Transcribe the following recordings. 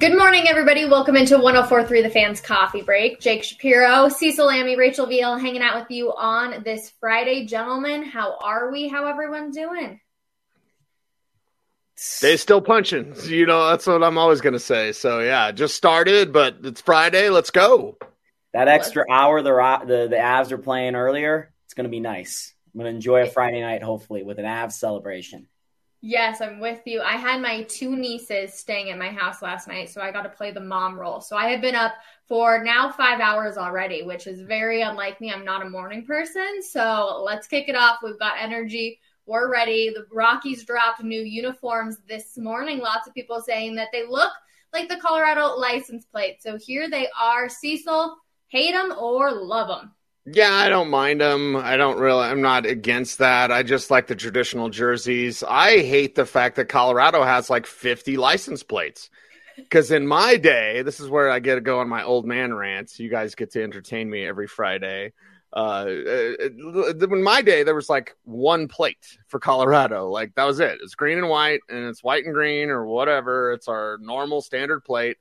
Good morning, everybody. Welcome into 1043 The Fans Coffee Break. Jake Shapiro, Cecil Lammey, Rachel Veal hanging out with you on this Friday. Gentlemen, how are we? How everyone doing? They still punching. You know, that's what I'm always going to say. So, yeah, just started, but it's Friday. Let's go. That extra hour the, the, the Avs are playing earlier, it's going to be nice. I'm going to enjoy a Friday night, hopefully, with an Avs celebration. Yes, I'm with you. I had my two nieces staying at my house last night, so I got to play the mom role. So I have been up for now five hours already, which is very unlike me. I'm not a morning person. So let's kick it off. We've got energy. We're ready. The Rockies dropped new uniforms this morning. Lots of people saying that they look like the Colorado license plate. So here they are. Cecil, hate them or love them? Yeah, I don't mind them. I don't really. I'm not against that. I just like the traditional jerseys. I hate the fact that Colorado has like 50 license plates. Because in my day, this is where I get to go on my old man rants. You guys get to entertain me every Friday. Uh, uh in my day, there was like one plate for Colorado. Like that was it. It's green and white, and it's white and green or whatever. It's our normal standard plate.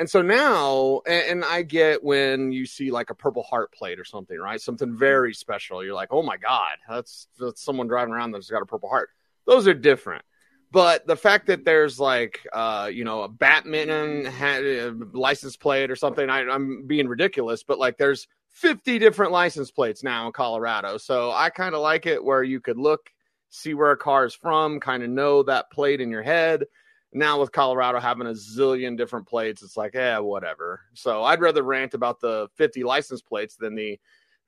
And so now, and, I get when you see like a Purple Heart plate or something, right? Something very special. You're like, oh my God, that's, that's someone driving around that's got a Purple Heart. Those are different. But the fact that there's like, uh, you know, a Batman a license plate or something, I, I'm being ridiculous, but like there's 50 different license plates now in Colorado. So I kind of like it where you could look, see where a car is from, kind of know that plate in your head now with Colorado having a zillion different plates, it's like, yeah, whatever. So I'd rather rant about the 50 license plates than the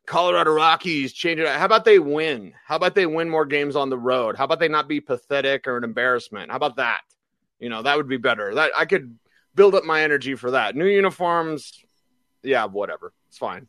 Colorado Rockies change it. How about they win? How about they win more games on the road? How about they not be pathetic or an embarrassment? How about that? You know, that would be better. That I could build up my energy for that. New uniforms, yeah, whatever. It's fine.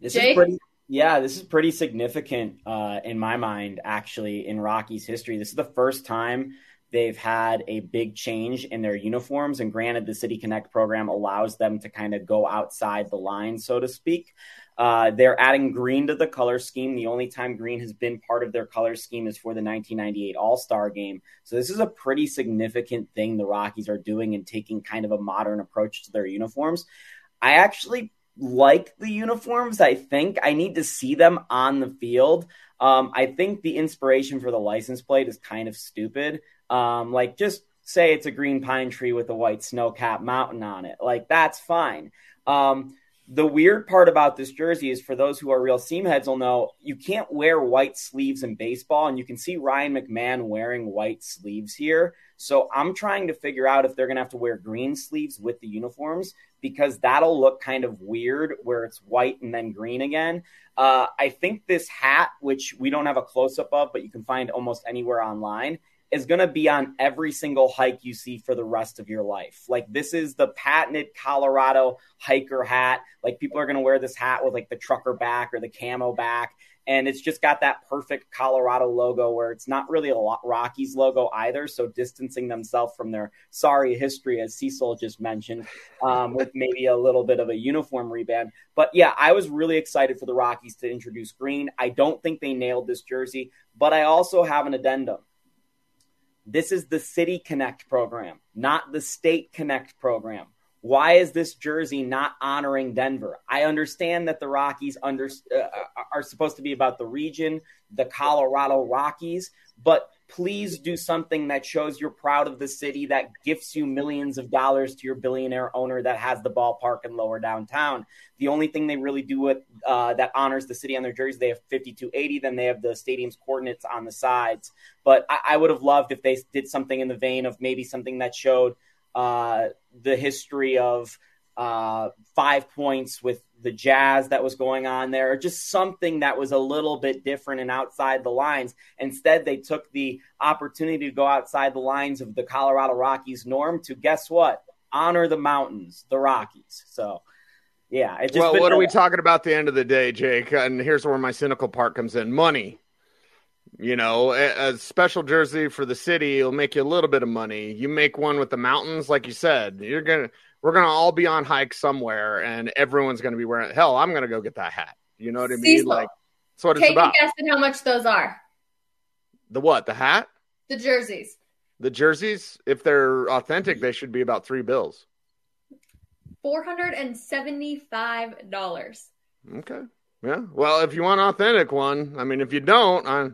This Jake? is pretty yeah, this is pretty significant uh, in my mind, actually, in Rockies history. This is the first time They've had a big change in their uniforms. And granted, the City Connect program allows them to kind of go outside the line, so to speak. Uh, they're adding green to the color scheme. The only time green has been part of their color scheme is for the 1998 All Star game. So, this is a pretty significant thing the Rockies are doing and taking kind of a modern approach to their uniforms. I actually like the uniforms. I think I need to see them on the field. Um, I think the inspiration for the license plate is kind of stupid. Um, like just say it's a green pine tree with a white snow cap mountain on it. Like that's fine. Um, the weird part about this jersey is for those who are real seam heads will know you can't wear white sleeves in baseball, and you can see Ryan McMahon wearing white sleeves here. So I'm trying to figure out if they're gonna have to wear green sleeves with the uniforms because that'll look kind of weird where it's white and then green again. Uh, I think this hat, which we don't have a close up of, but you can find almost anywhere online, is going to be on every single hike you see for the rest of your life. Like this is the patented Colorado hiker hat. Like people are going to wear this hat with like the trucker back or the camo back. And it's just got that perfect Colorado logo where it's not really a Rockies logo either. So distancing themselves from their sorry history, as Cecil just mentioned, um, with maybe a little bit of a uniform reband. But yeah, I was really excited for the Rockies to introduce green. I don't think they nailed this jersey, but I also have an addendum this is the City Connect program, not the State Connect program. Why is this jersey not honoring Denver? I understand that the Rockies under, uh, are supposed to be about the region, the Colorado Rockies, but please do something that shows you're proud of the city that gifts you millions of dollars to your billionaire owner that has the ballpark in lower downtown. The only thing they really do with uh, that honors the city on their jerseys, they have 5280, then they have the stadium's coordinates on the sides. But I, I would have loved if they did something in the vein of maybe something that showed uh, the history of uh, five points with the jazz that was going on there, or just something that was a little bit different and outside the lines. Instead, they took the opportunity to go outside the lines of the Colorado Rockies norm to guess what? Honor the mountains, the Rockies. So, yeah. well, what are we talking about at the end of the day, Jake? And here's where my cynical part comes in money. You know, a, a special jersey for the city will make you a little bit of money. You make one with the mountains, like you said, you're going to we're gonna all be on hike somewhere, and everyone's gonna be wearing. Hell, I'm gonna go get that hat. You know what I mean? Cecil, like that's what it's about. Take a guess at how much those are. The what? The hat? The jerseys. The jerseys, if they're authentic, they should be about three bills. Four hundred and seventy-five dollars. Okay. Yeah. Well, if you want authentic one, I mean, if you don't, I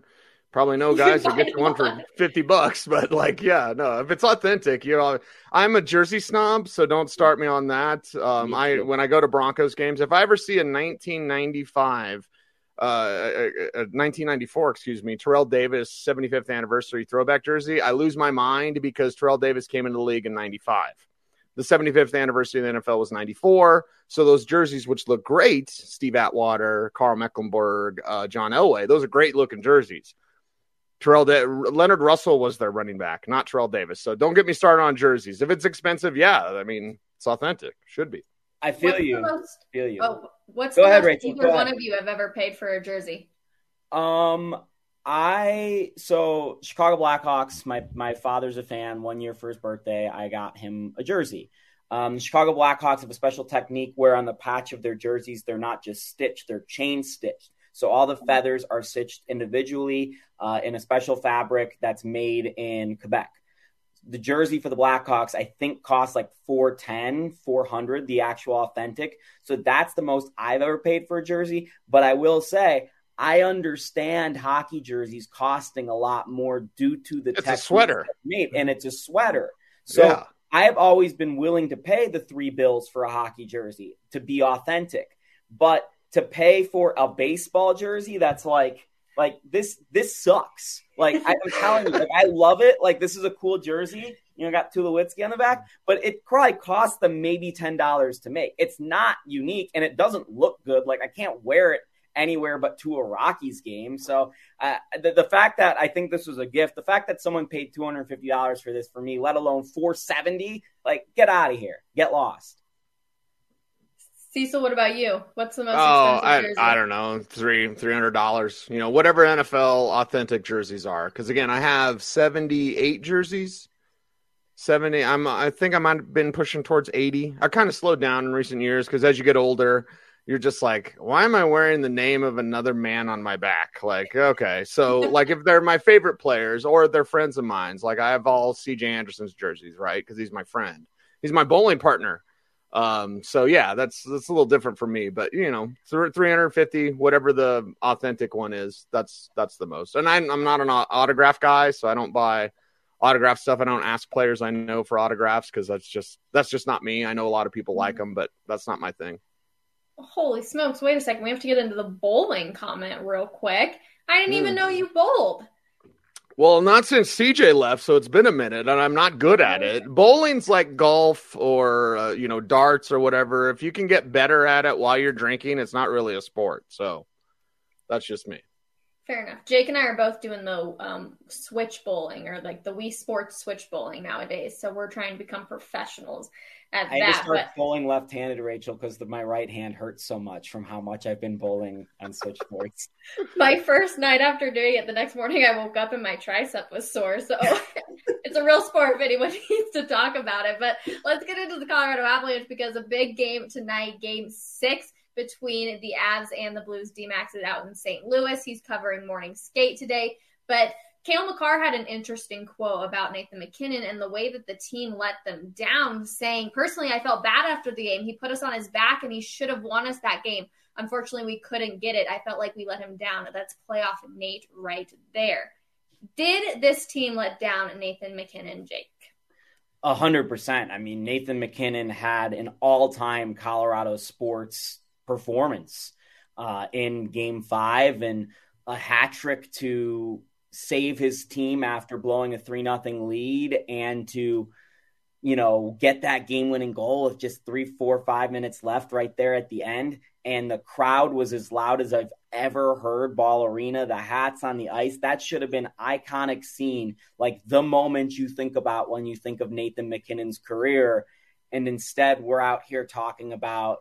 probably know guys that get you one for fifty bucks. But like, yeah, no, if it's authentic, you know, I'm a jersey snob, so don't start me on that. Um, I when I go to Broncos games, if I ever see a 1995 uh, 1994, excuse me, Terrell Davis 75th anniversary throwback jersey. I lose my mind because Terrell Davis came into the league in 95. The 75th anniversary of the NFL was 94. So those jerseys, which look great, Steve Atwater, Karl Mecklenburg, uh, John Elway, those are great looking jerseys. Terrell da- Leonard Russell was their running back, not Terrell Davis. So don't get me started on jerseys. If it's expensive, yeah, I mean it's authentic. Should be. I feel what's you. Most, feel you. Oh, what's Go the ahead, most Rachel. either one of you have ever paid for a jersey? Um, I so Chicago Blackhawks. My my father's a fan. One year for his birthday, I got him a jersey. Um, Chicago Blackhawks have a special technique where on the patch of their jerseys, they're not just stitched; they're chain stitched. So all the feathers are stitched individually uh, in a special fabric that's made in Quebec the jersey for the Blackhawks, I think costs like 410, 400, the actual authentic. So that's the most I've ever paid for a jersey. But I will say, I understand hockey jerseys costing a lot more due to the it's sweater made, and it's a sweater. So yeah. I have always been willing to pay the three bills for a hockey jersey to be authentic, but to pay for a baseball jersey that's like like this this sucks. Like I'm telling you, like I love it. Like this is a cool jersey. You know, got Tulowitzki on the back, but it probably cost them maybe ten dollars to make. It's not unique and it doesn't look good. Like I can't wear it anywhere but to a Rockies game. So uh, the, the fact that I think this was a gift, the fact that someone paid two hundred fifty dollars for this for me, let alone four seventy, like get out of here, get lost. Cecil, what about you? What's the most oh, expensive jersey? I, I don't know, three three hundred dollars. You know, whatever NFL authentic jerseys are. Because again, I have seventy eight jerseys. Seventy. I'm. I think I might have been pushing towards eighty. I kind of slowed down in recent years because as you get older, you're just like, why am I wearing the name of another man on my back? Like, okay, so like if they're my favorite players or they're friends of mine's, like I have all C.J. Anderson's jerseys, right? Because he's my friend. He's my bowling partner. Um, so yeah, that's that's a little different for me, but you know, 350, whatever the authentic one is, that's that's the most. And I'm, I'm not an autograph guy, so I don't buy autograph stuff. I don't ask players I know for autographs because that's just that's just not me. I know a lot of people like them, but that's not my thing. Holy smokes! Wait a second, we have to get into the bowling comment real quick. I didn't mm. even know you bowled. Well, not since CJ left, so it's been a minute, and I'm not good at it. Bowling's like golf or uh, you know darts or whatever. If you can get better at it while you're drinking, it's not really a sport. So that's just me. Fair enough. Jake and I are both doing the um, switch bowling or like the Wii Sports switch bowling nowadays. So we're trying to become professionals at I that. just start but... bowling left-handed, Rachel, because my right hand hurts so much from how much I've been bowling on switchboards. my first night after doing it, the next morning I woke up and my tricep was sore. So it's a real sport if anyone needs to talk about it. But let's get into the Colorado Avalanche because a big game tonight, Game Six between the Avs and the Blues. D-Max is out in St. Louis. He's covering morning skate today. But Cale Makar had an interesting quote about Nathan MacKinnon and the way that the team let them down, saying, Personally, I felt bad after the game. He put us on his back and he should have won us that game. Unfortunately, we couldn't get it. I felt like we let him down. That's playoff Nate right there. Did this team let down Nathan MacKinnon, Jake? A hundred percent. I mean, Nathan MacKinnon had an all-time Colorado sports performance uh, in Game Five and a hat trick to save his team after blowing a three nothing lead and to you know get that game winning goal with just three four five minutes left right there at the end. And the crowd was as loud as i've ever heard. Ball arena the hats on the ice that should have been iconic scene. Like the moment you think about when you think of nathan mackinnon's career. And instead we're out here talking about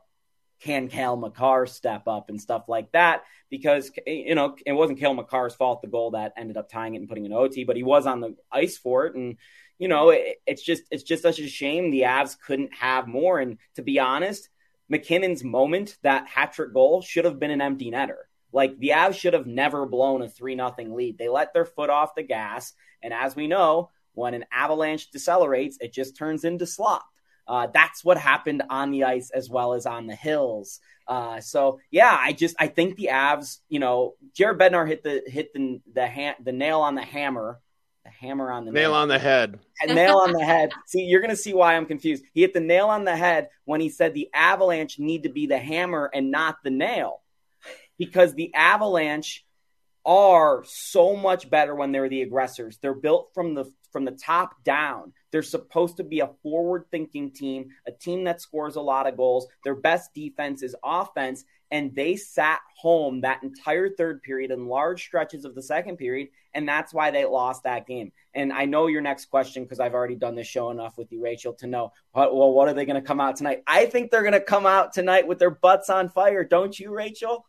can Cale Makar step up and stuff like that? Because you know it wasn't Cale Makar's fault the goal that ended up tying it and putting an OT, but he was on the ice for it, and you know it, it's just it's just such a shame the Avs couldn't have more. And to be honest, MacKinnon's moment that hat trick goal should have been an empty netter. Like the Avs should have never blown a three nothing lead. They let their foot off the gas, and as we know, When an avalanche decelerates, it just turns into slop. Uh, that's what happened on the ice as well as on the hills. Uh, so yeah, I just I think the Avs, you know, Jared Bednar hit the hit the the, ha- the nail on the hammer, the hammer on the nail, nail on the head, nail on the head. See, you're gonna see why I'm confused. He hit the nail on the head when he said the Avalanche need to be the hammer and not the nail, because the Avalanche are so much better when they're the aggressors. They're built from the from the top down. They're supposed to be a forward thinking team, a team that scores a lot of goals. Their best defense is offense. And they sat home that entire third period and large stretches of the second period. And that's why they lost that game. And I know your next question, because I've already done this show enough with you, Rachel, to know, well, what are they going to come out tonight? I think they're going to come out tonight with their butts on fire. Don't you, Rachel?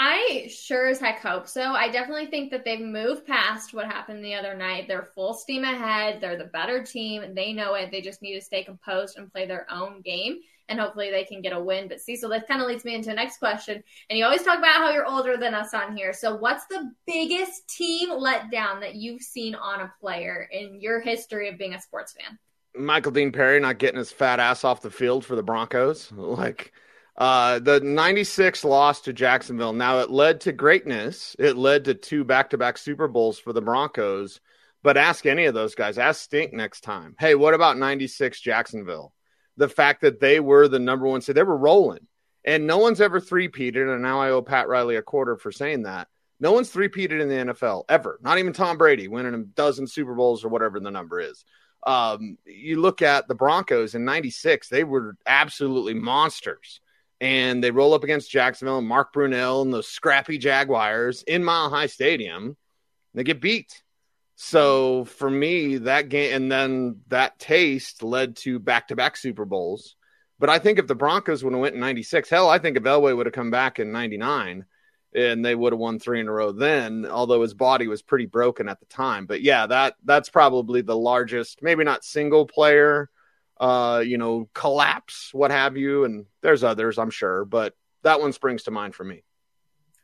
I sure as heck hope so. I definitely think that they've moved past what happened the other night. They're full steam ahead. They're the better team. They know it. They just need to stay composed and play their own game. And hopefully they can get a win. But Cecil, that kind of leads me into the next question. And you always talk about how you're older than us on here. So what's the biggest team letdown that you've seen on a player in your history of being a sports fan? Michael Dean Perry not getting his fat ass off the field for the Broncos. Like uh, the 96 loss to Jacksonville. Now, it led to greatness. It led to two back to back Super Bowls for the Broncos. But ask any of those guys, ask Stink next time. Hey, what about 96 Jacksonville? The fact that they were the number one, so they were rolling. And no one's ever three-peated. And now I owe Pat Riley a quarter for saying that. No one's three-peated in the NFL ever. Not even Tom Brady winning a dozen Super Bowls or whatever the number is. Um, you look at the Broncos in 96, they were absolutely monsters and they roll up against Jacksonville and Mark Brunell and those scrappy Jaguars in Mile High Stadium. They get beat. So for me, that game and then that taste led to back to back Super Bowls. But I think if the Broncos would have went in '96, hell, I think if Elway would have come back in '99 and they would have won three in a row then, although his body was pretty broken at the time. But yeah, that that's probably the largest, maybe not single player uh, you know, collapse, what have you. And there's others, I'm sure, but that one springs to mind for me.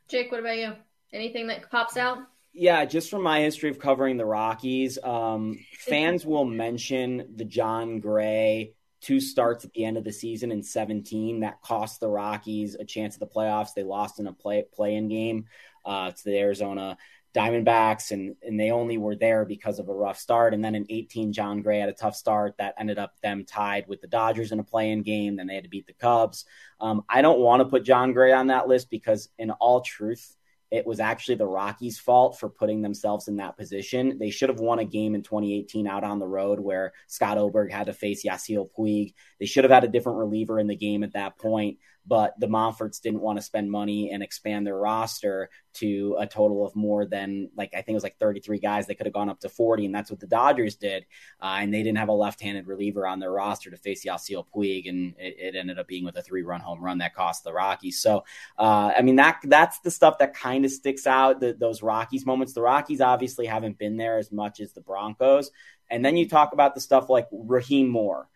Jake, what about you? Anything that pops out? Yeah, just from my history of covering the Rockies, um, fans will mention the Jon Gray two starts at the end of the season in 17 that cost the Rockies a chance at the playoffs. They lost in a play play in game uh, to the Arizona Diamondbacks, and and they only were there because of a rough start. And then in 18, Jon Gray had a tough start that ended up them tied with the Dodgers in a play-in game. Then they had to beat the Cubs. Um, I don't want to put Jon Gray on that list because, in all truth, it was actually the Rockies' fault for putting themselves in that position. They should have won a game in 2018 out on the road where Scott Oberg had to face Yasiel Puig. They should have had a different reliever in the game at that point but the Monforts didn't want to spend money and expand their roster to a total of more than like I think it was like 33 guys. They could have gone up to 40, and that's what the Dodgers did. Uh, and they didn't have a left-handed reliever on their roster to face Yasiel Puig, and it, it, ended up being with a three-run home run that cost the Rockies. So uh, I mean that that's the stuff that kind of sticks out. The, those Rockies moments. The Rockies obviously haven't been there as much as the Broncos. And then you talk about the stuff like Rahim Moore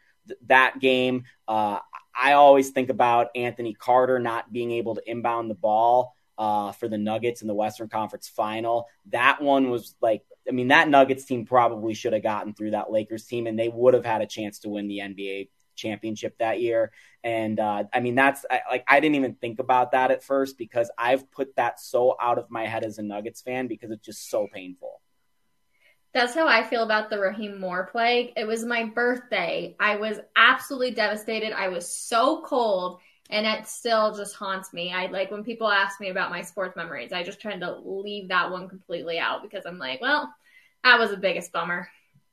that game. Uh, I always think about Anthony Carter not being able to inbound the ball uh, for the Nuggets in the Western Conference final. That one was like, I mean, that Nuggets team probably should have gotten through that Lakers team and they would have had a chance to win the NBA championship that year. And uh, I mean, that's I, like, I didn't even think about that at first because I've put that so out of my head as a Nuggets fan because it's just so painful. That's how I feel about the Rahim Moore play. It was my birthday. I was absolutely devastated. I was so cold, and it still just haunts me. I like when people ask me about my sports memories, I just try to leave that one completely out because I'm like, well, that was the biggest bummer.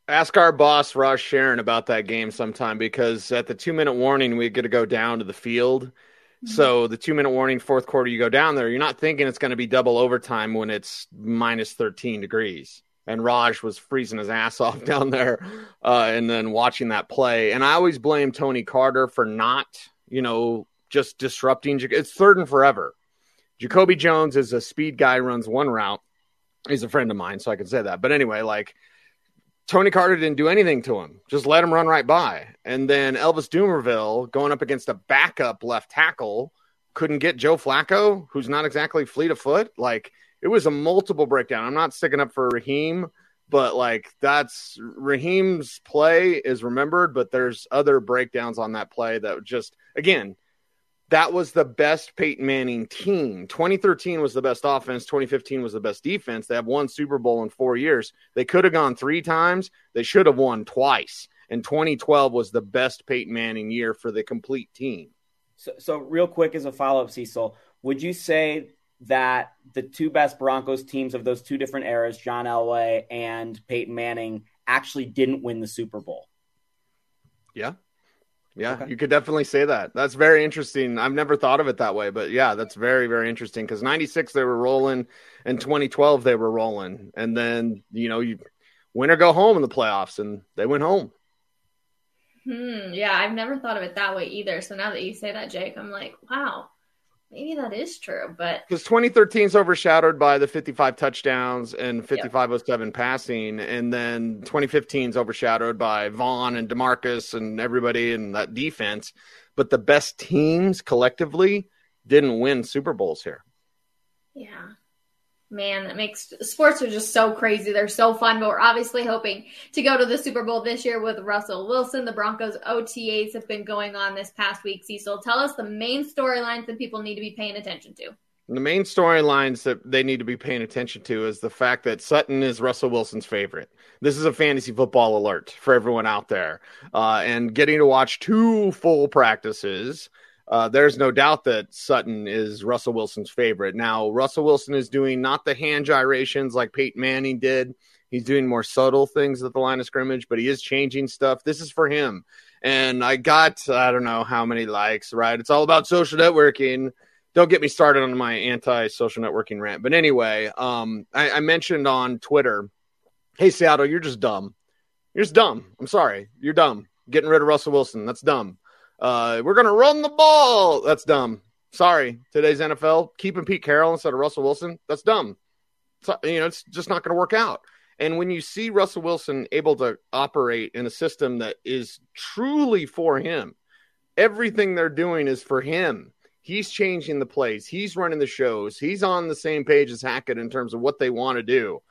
Ask our boss, Ross Sharon, about that game sometime because at the two minute warning, we get to go down to the field. Mm-hmm. So the two minute warning, fourth quarter, you go down there. You're not thinking it's going to be double overtime when it's minus 13 degrees and Raj was freezing his ass off down there, uh, and then watching that play. And I always blame Tony Carter for not, you know, just disrupting. It's third and forever. Jacoby Jones is a speed guy, runs one route. He's a friend of mine, so I can say that. But anyway, like Tony Carter didn't do anything to him, just let him run right by. And then Elvis Dumervil going up against a backup left tackle couldn't get Joe Flacco, who's not exactly fleet of foot. Like it was a multiple breakdown. I'm not sticking up for Rahim, but like that's Rahim's play is remembered, but there's other breakdowns on that play that just again that was the best Peyton Manning team. 2013 was the best offense. 2015 was the best defense. They have won Super Bowl in four years. They could have gone three times. They should have won twice. And 2012 was the best Peyton Manning year for the complete team. So, so real quick as a follow up, Cecil, would you say that the two best Broncos teams of those two different eras, John Elway and Peyton Manning, actually didn't win the Super Bowl? Yeah. Yeah, okay. you could definitely say that. That's very interesting. I've never thought of it that way, but yeah, that's very, very interesting because 96 they were rolling and 2012 they were rolling. And then, you know, you win or go home in the playoffs and they went home. Hmm, yeah, I've never thought of it that way either. So now that you say that, Jake, I'm like, wow, maybe that is true, but because 2013 is overshadowed by the 55 touchdowns and 5507 yep. passing, and then 2015 is overshadowed by Von and Demarcus and everybody in that defense. But the best teams collectively didn't win Super Bowls here. Yeah man, that makes sports are just so crazy. They're so fun, but we're obviously hoping to go to the Super Bowl this year with Russell Wilson. The Broncos OTAs have been going on this past week. Cecil, tell us the main storylines that people need to be paying attention to. The main storylines that they need to be paying attention to is the fact that Sutton is Russell Wilson's favorite. This is a fantasy football alert for everyone out there. Uh, and getting to watch two full practices uh, there's no doubt that Sutton is Russell Wilson's favorite. Now, Russell Wilson is doing not the hand gyrations like Peyton Manning did. He's doing more subtle things at the line of scrimmage, but he is changing stuff. This is for him. And I got, I don't know how many likes, right? It's all about social networking. Don't get me started on my anti social networking rant. But anyway, um, I, I mentioned on Twitter, hey, Seattle, you're just dumb. You're just dumb. I'm sorry. You're dumb. Getting rid of Russell Wilson. That's dumb. Uh, we're going to run the ball. That's dumb. Sorry, today's NFL keeping Pete Carroll instead of Russell Wilson. That's dumb. So, you know, it's just not going to work out. And when you see Russell Wilson able to operate in a system that is truly for him, everything they're doing is for him. He's changing the plays. He's running the shows. He's on the same page as Hackett in terms of what they want to do.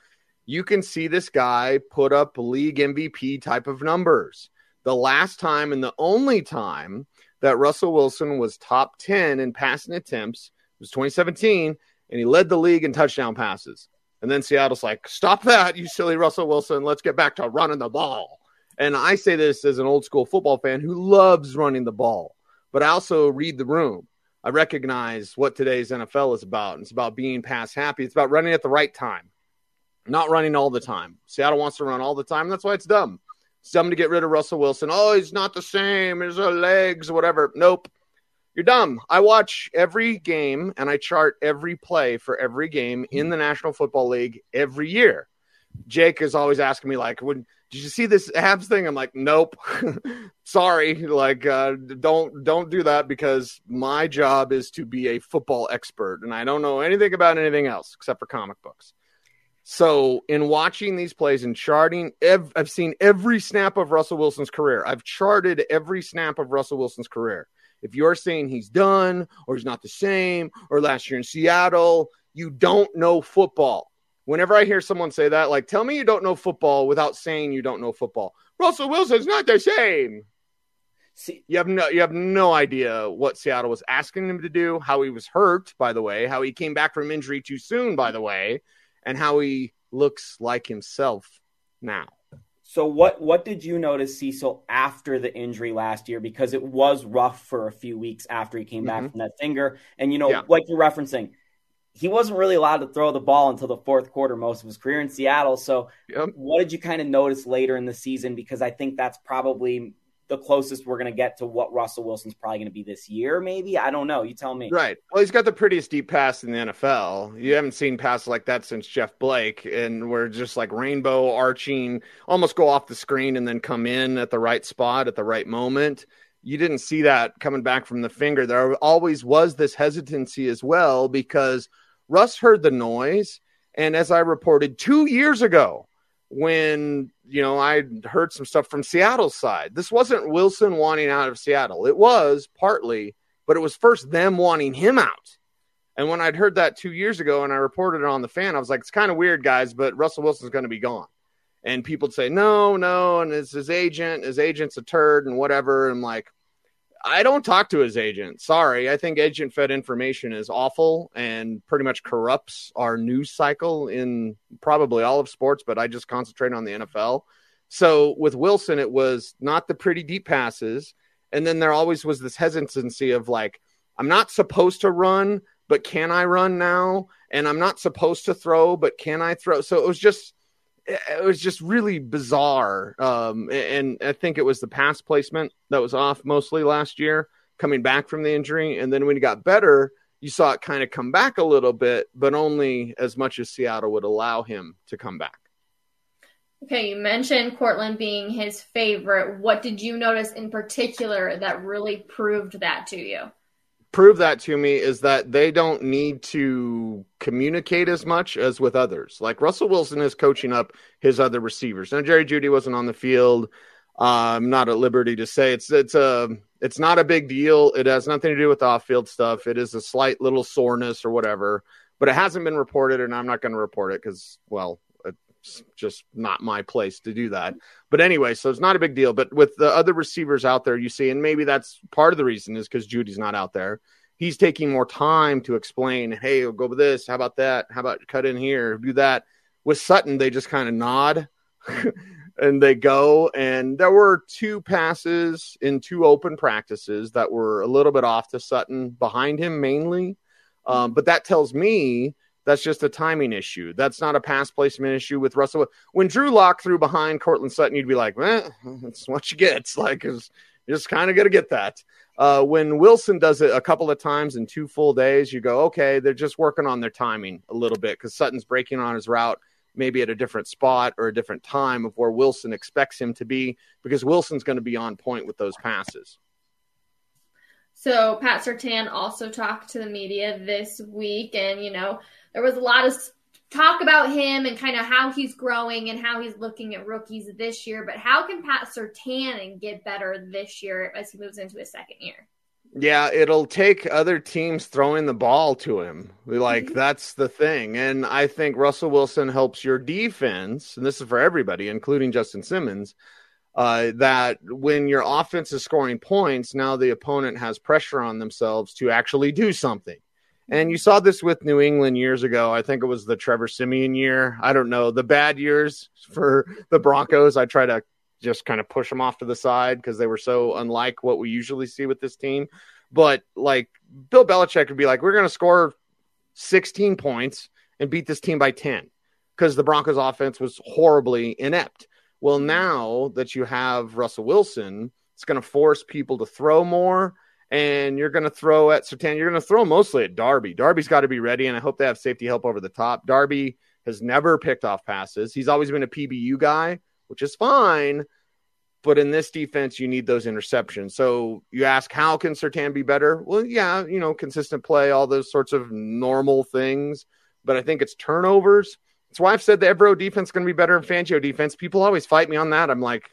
You can see this guy put up league MVP type of numbers the last time and the only time that Russell Wilson was top 10 in passing attempts was 2017, and he led the league in touchdown passes. And then Seattle's like, stop that, you silly Russell Wilson. Let's get back to running the ball. And I say this as an old school football fan who loves running the ball, but I also read the room. I recognize what today's NFL is about. It's about being pass happy. It's about running at the right time, not running all the time. Seattle wants to run all the time. That's why it's dumb. Some to get rid of Russell Wilson. Oh, he's not the same. His legs, whatever. Nope. You're dumb. I watch every game and I chart every play for every game in the National Football League every year. Jake is always asking me, like, when did you see this abs thing? I'm like, nope. Sorry. Like, uh, don't don't do that because my job is to be a football expert and I don't know anything about anything else except for comic books. So, in watching these plays and charting, ev- I've seen every snap of Russell Wilson's career. I've charted every snap of Russell Wilson's career. If you're saying he's done or he's not the same or last year in Seattle, you don't know football. Whenever I hear someone say that, like, tell me you don't know football without saying you don't know football. Russell Wilson's not the same. See, you have no you have no idea what Seattle was asking him to do, how he was hurt, by the way, how he came back from injury too soon, by the way and how he looks like himself now. So what what did you notice, Cecil, after the injury last year? Because it was rough for a few weeks after he came back mm-hmm. from that finger. And you know, yeah. like you're referencing, he wasn't really allowed to throw the ball until the fourth quarter most of his career in Seattle. So yep. what did you kind of notice later in the season? Because I think that's probably the closest we're going to get to what Russell Wilson's probably going to be this year, maybe. I don't know. You tell me. Right. Well, he's got the prettiest deep pass in the NFL. You haven't seen passes like that since Jeff Blake, and we're just like rainbow arching, almost go off the screen and then come in at the right spot at the right moment. You didn't see that coming back from the finger. There always was this hesitancy as well because Russ heard the noise. And as I reported two years ago, when you know I heard some stuff from Seattle's side. This wasn't Wilson wanting out of Seattle. It was partly, but it was first them wanting him out. And when I'd heard that two years ago and I reported it on the fan, I was like, it's kind of weird, guys, but Russell Wilson's going to be gone. And people would say, no, no, and it's his agent. His agent's a turd and whatever. And I'm like, I don't talk to his agent. Sorry. I think agent fed information is awful and pretty much corrupts our news cycle in probably all of sports, but I just concentrate on the NFL. So with Wilson, it was not the pretty deep passes. And then there always was this hesitancy of like, I'm not supposed to run, but can I run now? And I'm not supposed to throw, but can I throw? So it was just it was just really bizarre. Um, and I think it was the pass placement that was off mostly last year, coming back from the injury. And then when he got better, you saw it kind of come back a little bit, but only as much as Seattle would allow him to come back. Okay, you mentioned Courtland being his favorite. What did you notice in particular that really proved that to you? Prove that to me is that they don't need to communicate as much as with others. Like Russell Wilson is coaching up his other receivers. Now Jerry Jeudy wasn't on the field. Uh, I'm not at liberty to say it's it's a it's not a big deal. It has nothing to do with off-field stuff. It is a slight little soreness or whatever, but it hasn't been reported, and I'm not going to report it because well, it's just not my place to do that. But anyway, so it's not a big deal. But with the other receivers out there, you see, and maybe that's part of the reason is because Jeudy's not out there. He's taking more time to explain, hey, we'll go with this. How about that? How about cut in here? Do that. With Sutton, they just kind of nod and they go. And there were two passes in two open practices that were a little bit off to Sutton behind him mainly. Um, but that tells me that's just a timing issue. That's not a pass placement issue with Russell. When Drew Lock threw behind Courtland Sutton, you'd be like, eh, that's what you get. It's like, you're just kind of going to get that. Uh, when Wilson does it a couple of times in two full days, you go, okay, they're just working on their timing a little bit because Sutton's breaking on his route maybe at a different spot or a different time of where Wilson expects him to be because Wilson's going to be on point with those passes. So Pat Surtain also talked to the media this week, and you know there was a lot of talk about him and kind of how he's growing and how he's looking at rookies this year. But how can Pat Surtain get better this year as he moves into his second year? Yeah, it'll take other teams throwing the ball to him. Like that's the thing. And I think Russell Wilson helps your defense, and this is for everybody, including Justin Simmons. Uh, that when your offense is scoring points, now the opponent has pressure on themselves to actually do something. And you saw this with New England years ago. I think it was the Trevor Siemian year. I don't know. The bad years for the Broncos, I try to just kind of push them off to the side because they were so unlike what we usually see with this team. But like Bill Belichick would be like, we're going to score 16 points and beat this team by 10 because the Broncos offense was horribly inept. Well, now that you have Russell Wilson, it's going to force people to throw more and you're going to throw at Surtain. You're going to throw mostly at Darby. Darby's got to be ready, and I hope they have safety help over the top. Darby has never picked off passes. He's always been a PBU guy, which is fine. But in this defense, you need those interceptions. So you ask, how can Surtain be better? Well, yeah, you know, consistent play, all those sorts of normal things. But I think it's turnovers. That's why I've said the Evero defense is going to be better than Fangio defense. People always fight me on that. I'm like,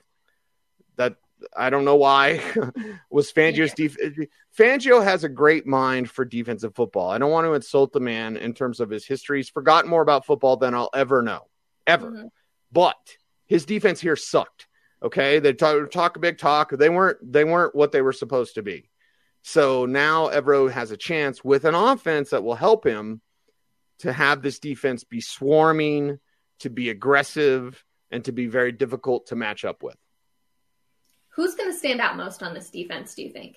that I don't know why was Fangio's yeah. def- Fangio has a great mind for defensive football. I don't want to insult the man in terms of his history. He's forgotten more about football than I'll ever know, ever. Mm-hmm. But his defense here sucked. Okay, they talk, talk a big talk. They weren't they weren't what they were supposed to be. So now Evero has a chance with an offense that will help him to have this defense be swarming, to be aggressive, and to be very difficult to match up with. Who's going to stand out most on this defense? Do you think?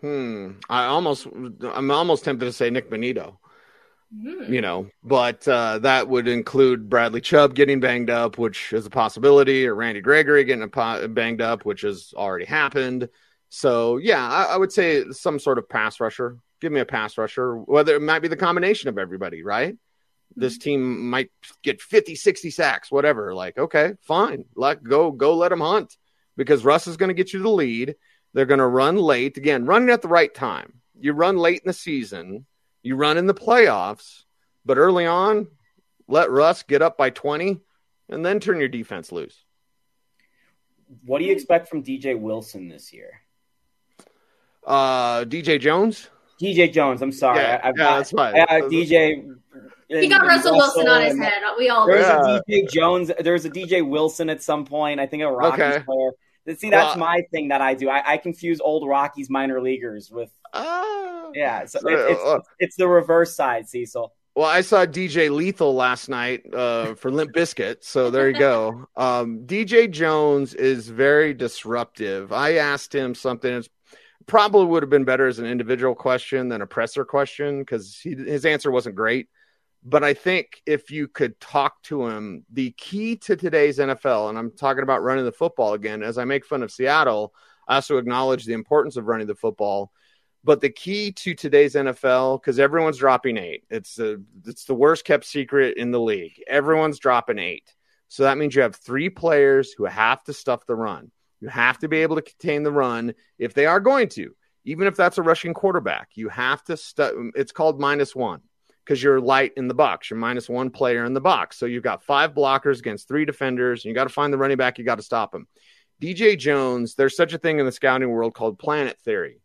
Hmm. I almost, I'm almost tempted to say Nik Bonitto. Mm. You know, but uh, that would include Bradley Chubb getting banged up, which is a possibility, or Randy Gregory getting po- banged up, which has already happened. So yeah, I, I would say some sort of pass rusher. Give me a pass rusher. Whether it might be the combination of everybody, right? This team might get 50 60 sacks whatever. Like okay fine. Let go go let them hunt. Because russ is going to get you the lead. They're going to run late. Again running at the right time. You run late in the season. You run in the playoffs. But early on let russ get up by 20 and then turn your defense loose. What do you expect from dj wilson this year? Uh dj jones DJ Jones. I'm sorry. Yeah, I, I've yeah, got, that's fine. I got DJ. He got Russell Wilson on his head. We all There was Yeah. a DJ Jones. There's a DJ Wilson at some point. I think a Rockies Okay. player. See, that's Well- my thing that I do. I, I confuse old Rockies minor leaguers with Ah. yeah. So So, it, it's uh, it's the reverse side, Cecil. Well, I saw DJ Lethal last night uh, for Limp Bizkit, so there you go. Um, DJ Jones is very disruptive. I asked him something. It's probably would have been better as an individual question than a presser question because his answer wasn't great. But I think if you could talk to him, the key to today's NFL, and I'm talking about running the football again, as I make fun of Seattle, I also acknowledge the importance of running the football. But the key to today's NFL, because everyone's dropping eight, it's the it's the worst kept secret in the league. Everyone's dropping eight, so that means you have three players who have to stuff the run. You have to be able to contain the run if they are going to, even if that's a rushing quarterback. You have to. Stu- it's called minus one because you're light in the box. You're minus one player in the box, so you've got five blockers against three defenders. And you got to find the running back. You got to stop him. DJ Jones, there's such a thing in the scouting world called planet theory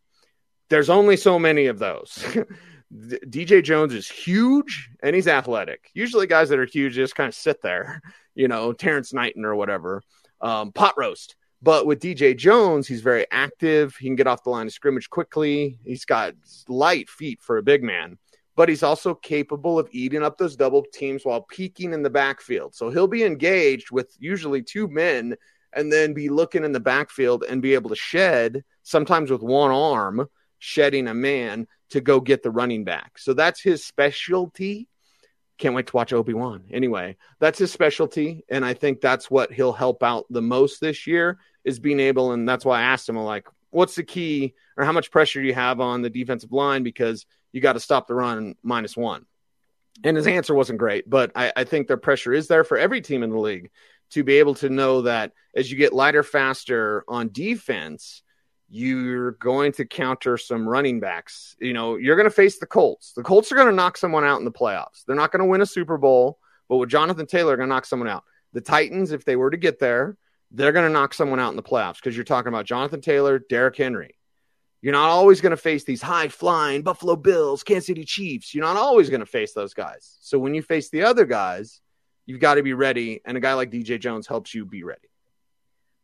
there's only so many of those. DJ Jones is huge and he's athletic. Usually, guys that are huge just kind of sit there, you know, Terrance Knighton or whatever, um, pot roast. But with DJ Jones, he's very active. He can get off the line of scrimmage quickly. He's got light feet for a big man, but he's also capable of eating up those double teams while peeking in the backfield. So he'll be engaged with usually two men and then be looking in the backfield and be able to shed, sometimes with one arm, shedding a man to go get the running back. So that's his specialty. Can't wait to watch Obi Wan. Anyway, that's his specialty, and I think that's what he'll help out the most this year is being able. And that's why I asked him, like, what's the key, or how much pressure do you have on the defensive line because you got to stop the run minus one. And his answer wasn't great, but I, I think the pressure is there for every team in the league to be able to know that as you get lighter, faster on defense, you're going to counter some running backs. You know, you're going to face the Colts. The Colts are going to knock someone out in the playoffs. They're not going to win a Super Bowl, but with Jonathan Taylor, going to knock someone out. The Titans, if they were to get there, they're going to knock someone out in the playoffs because you're talking about Jonathan Taylor, Derrick Henry. You're not always going to face these high flying Buffalo Bills, Kansas City Chiefs. You're not always going to face those guys. So when you face the other guys, you've got to be ready. And a guy like DJ Jones helps you be ready.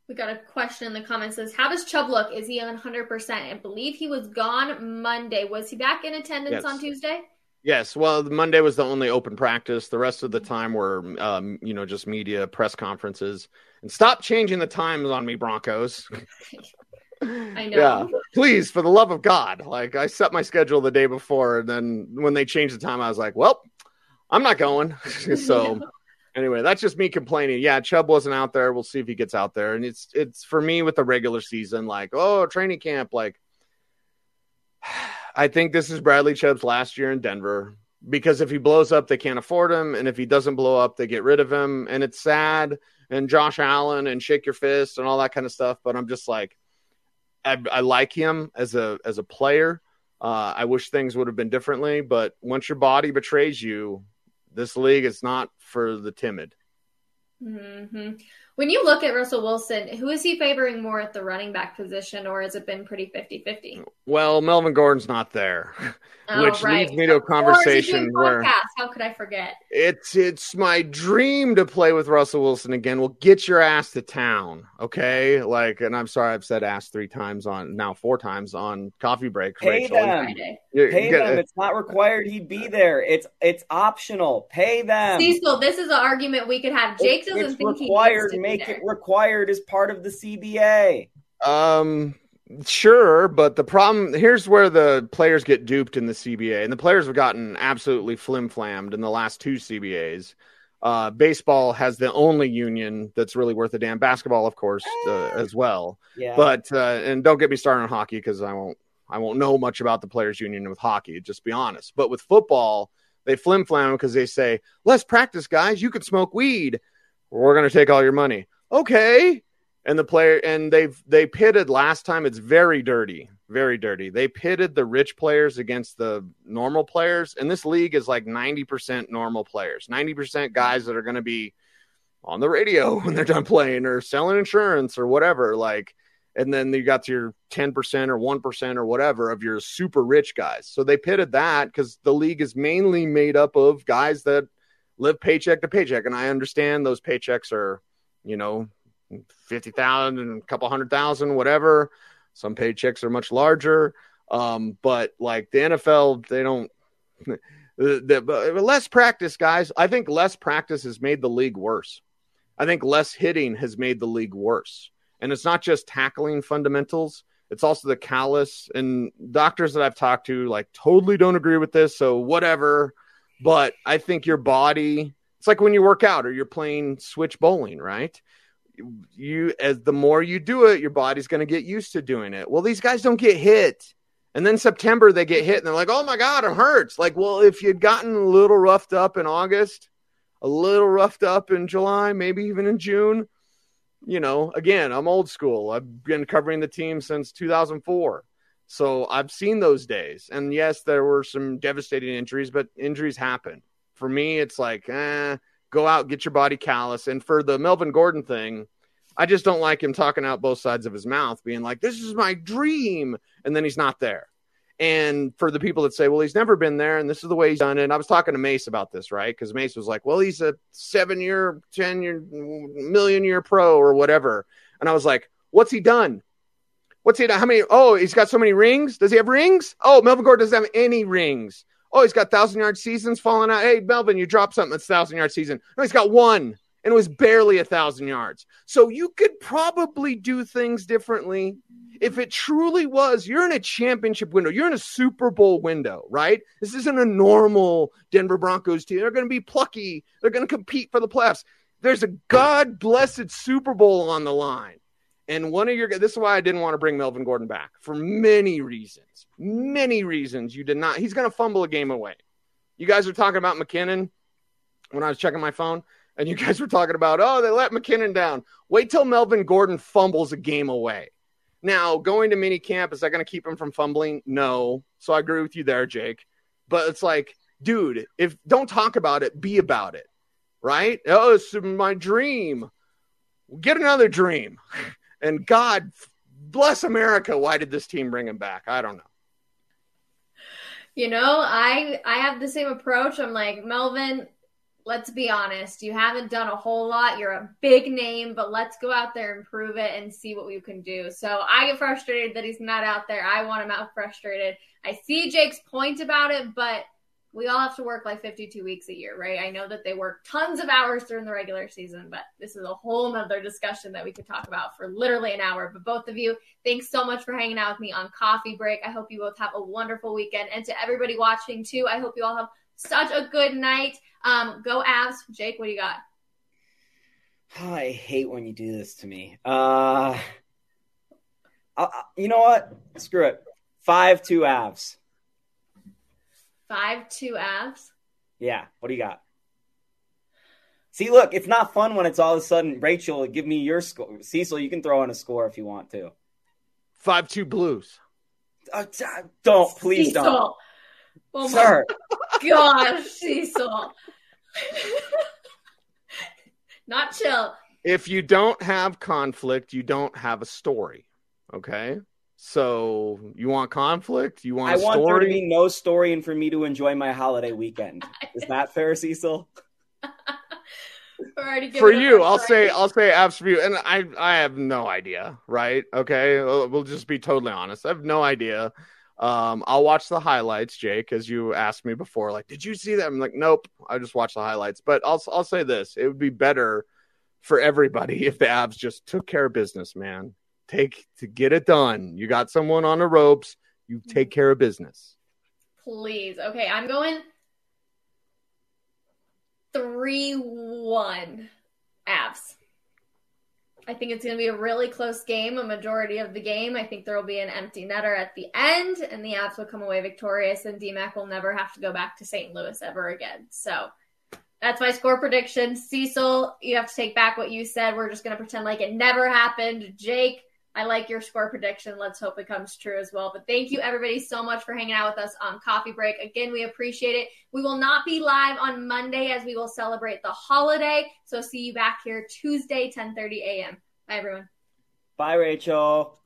We got a question in the comments says, How does Chubb look? Is he 100%? I believe he was gone Monday. Was he back in attendance Yes. on Tuesday? Yes, well, Monday was the only open practice. The rest of the time were, um, you know, just media press conferences. And stop changing the times on me, Broncos. I know. Yeah, please, for the love of God. Like I set my schedule the day before, and then when they changed the time, I was like, "Well, I'm not going." so, anyway, that's just me complaining. Yeah, Chubb wasn't out there. We'll see if he gets out there. And it's it's for me with the regular season, like, oh, training camp, like. I think this is Bradley Chubb's last year in Denver because if he blows up, they can't afford him, and if he doesn't blow up, they get rid of him, and it's sad. And Josh Allen and shake your fist and all that kind of stuff. But I'm just like, I, I like him as a as a player. Uh, I wish things would have been differently, but once your body betrays you, this league is not for the timid. hmm When you look at Russell Wilson, who is he favoring more at the running back position, or has it been pretty 50 50? Well, Melvin Gordon's not there, which leads me to a conversation where How could I forget? it's it's my dream to play with Russell Wilson again. Well, get your ass to town, okay? Like, and I'm sorry I've said ass three times on now four times on coffee break. Pay Rachel. them. Friday. You- Pay get- them. It's not required He'd be there. It's it's optional. Pay them. Cecil, this is an argument we could have. Jake It's- doesn't it's think he required. needs to Make be there. it required as part of the CBA. Um, sure, but the problem here's where the players get duped in the CBA, and the players have gotten absolutely flim flammed in the last two CBAs. Uh, baseball has the only union that's really worth a damn. Basketball, of course, uh, as well. Yeah. But uh, and don't get me started on hockey because I won't I won't know much about the players union with hockey. Just be honest. But with football, they flim flam because they say less practice, guys. You could smoke weed. We're going to take all your money. Okay. And the player and they've they pitted last time. It's very dirty, very dirty. They pitted the rich players against the normal players, and this league is like ninety percent normal players, ninety percent guys that are going to be on the radio when they're done playing or selling insurance or whatever. Like, and then you got to your 10% or 1% or whatever of your super rich guys. So they pitted that because the league is mainly made up of guys that live paycheck to paycheck. And I understand those paychecks are, you know, 50,000 and a couple hundred thousand, whatever. Some paychecks are much larger. Um, but like the NFL, they don't. The, the, less practice, guys. I think less practice has made the league worse. I think less hitting has made the league worse. And it's not just tackling fundamentals, it's also the callous. And doctors that I've talked to, like, totally don't agree with this. So, whatever. But I think your body, it's like when you work out or you're playing switch bowling, right? You, as the more you do it, your body's going to get used to doing it. Well, these guys don't get hit. And then September they get hit and they're like, "Oh my god, it hurts." Like, well, if you'd gotten a little roughed up in August, a little roughed up in July, maybe even in June, you know, again, I'm old school. I've been covering the team since 2004. So I've seen those days. And yes, there were some devastating injuries, but injuries happen. For me, it's like, eh, go out, get your body callous. And for the Melvin Gordon thing, I just don't like him talking out both sides of his mouth, being like, this is my dream. And then he's not there. And for the people that say, well, he's never been there and this is the way he's done it. And I was talking to Mace about this, right? Because Mace was like, well, he's a seven year, 10 year, million year pro or whatever. And I was like, what's he done? What's he done? How many? Oh, he's got so many rings. Does he have rings? Oh, Melvin Gordon doesn't have any rings. Oh, he's got thousand yard seasons falling out. Hey, Melvin, you dropped something that's thousand yard season. No, he's got one and it was barely a thousand yards. So you could probably do things differently if it truly was, you're in a championship window, you're in a Super Bowl window, right? This isn't a normal Denver Broncos team. They're going to be plucky, they're going to compete for the playoffs. There's a God blessed Super Bowl on the line. And one of your this is why I didn't want to bring Melvin Gordon back for many reasons. Many reasons you did not. He's going to fumble a game away. You guys are talking about MacKinnon when I was checking my phone, and you guys were talking about, oh, they let MacKinnon down. Wait till Melvin Gordon fumbles a game away. Now, going to mini camp, is that going to keep him from fumbling? No. So I agree with you there, Jake. But it's like, dude, if don't talk about it, be about it. Right? Oh, it's my dream. Get another dream. And God bless America. Why did this team bring him back? I don't know. You know, I I have the same approach. I'm like, Melvin, let's be honest, you haven't done a whole lot. You're a big name, but let's go out there and prove it and see what we can do. So I get frustrated that he's not out there. I want him out frustrated. I see Jake's point about it, but we all have to work like 52 weeks a year, right? I know that they work tons of hours during the regular season, but this is a whole nother discussion that we could talk about for literally an hour. But both of you, thanks so much for hanging out with me on Coffee Break. I hope you both have a wonderful weekend. And to everybody watching too, I hope you all have such a good night. Um, go Avs. Jake, what do you got? I hate when you do this to me. Uh, I, you know what? Screw it. Five two Avs. Five two Avs. Yeah. What do you got? See, look, it's not fun when it's all of a sudden Rachel. Give me your score, Cecil. You can throw in a score if you want to. Five two Blues. Uh, don't please Cecil. don't. Oh Sir. gosh, Cecil. Not chill. If you don't have conflict, you don't have a story. Okay. So you want conflict? You want I want there to be no story and for me to enjoy my holiday weekend. Is that fair, Cecil? for you, I'll say I'll say absolute, and I I have no idea, right? Okay, we'll just be totally honest. I have no idea. Um, I'll watch the highlights, Jake, as you asked me before. Like, did you see that? I'm like, nope. I just watched the highlights. But I'll I'll say this: it would be better for everybody if the Avs just took care of business, man. Take to get it done. You got someone on the ropes. You mm-hmm. take care of business. Please. Okay, I'm going three one Avs. I think it's going to be a really close game, a majority of the game. I think there will be an empty netter at the end, and the Avs will come away victorious, and DMAC will never have to go back to St. Louis ever again. So that's my score prediction. Cecil, you have to take back what you said. We're just going to pretend like it never happened. Jake, I like your score prediction. Let's hope it comes true as well. But thank you everybody so much for hanging out with us on Coffee Break. Again, we appreciate it. We will not be live on Monday as we will celebrate the holiday. So see you back here Tuesday, 10:30 a.m. Bye everyone. Bye Rachel.